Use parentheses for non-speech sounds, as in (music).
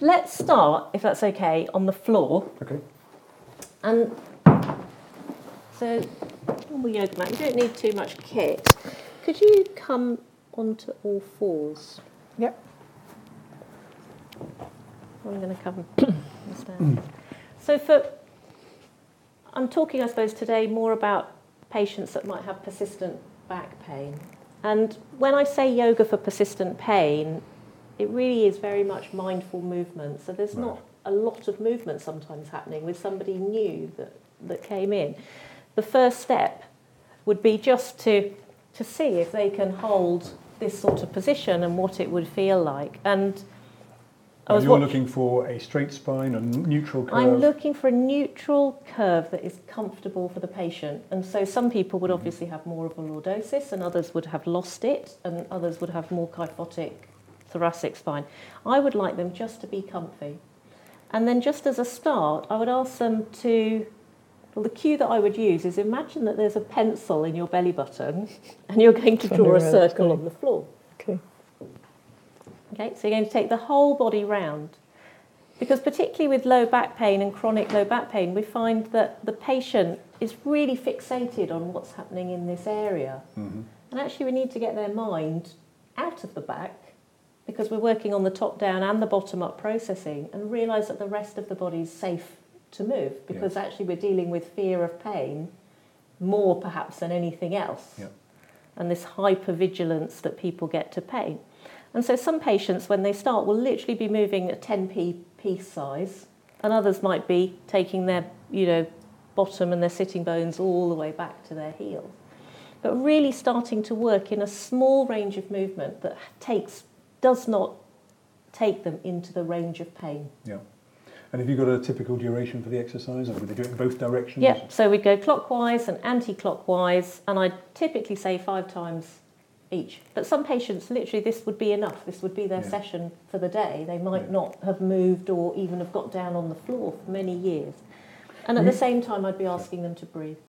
let's start, if that's okay, on the floor. Okay. And so, normal yoga mat, you don't need too much kit. Could you come onto all fours? Yep. I'm going to come and stand. So for, I'm talking, I suppose, today more about patients that might have persistent back pain. And when I say yoga for persistent pain, it really is very much mindful movement. So there's not a lot of movement sometimes happening with somebody new that, that came in. The first step would be just to, to see if they can hold this sort of position and what it would feel like. And I was you're looking for a straight spine, a neutral curve. I'm looking for a neutral curve that is comfortable for the patient. And so some people would mm-hmm. obviously have more of a lordosis, and others would have lost it, and others would have more kyphotic thoracic spine. I would like them just to be comfy. And then just as a start, I would ask them to well, the cue that I would use is imagine that there's a pencil in your belly button (laughs) and you're going to draw a circle on the floor. Okay. Okay, so you're going to take the whole body round. Because particularly with low back pain and chronic low back pain, we find that the patient is really fixated on what's happening in this area. Mhm. And actually, we need to get their mind out of the back because we're working on the top down and the bottom up processing and realise that the rest of the body is safe to move because actually we're dealing with fear of pain more perhaps than anything else. Yeah. And this hypervigilance that people get to pain. And so some patients, when they start, will literally be moving a 10p piece size, and others might be taking their, you know, bottom and their sitting bones all the way back to their heels. But really starting to work in a small range of movement that takes, does not take them into the range of pain. Yeah. And have you got a typical duration for the exercise, or would they do it in both directions? Yeah, so we'd go clockwise and anti-clockwise, and I'd typically say five times each. But some patients, literally, this would be enough. This would be their Yeah. session for the day. They might Yeah. not have moved or even have got down on the floor for many years. And at the Mm. same time, I'd be asking them to breathe.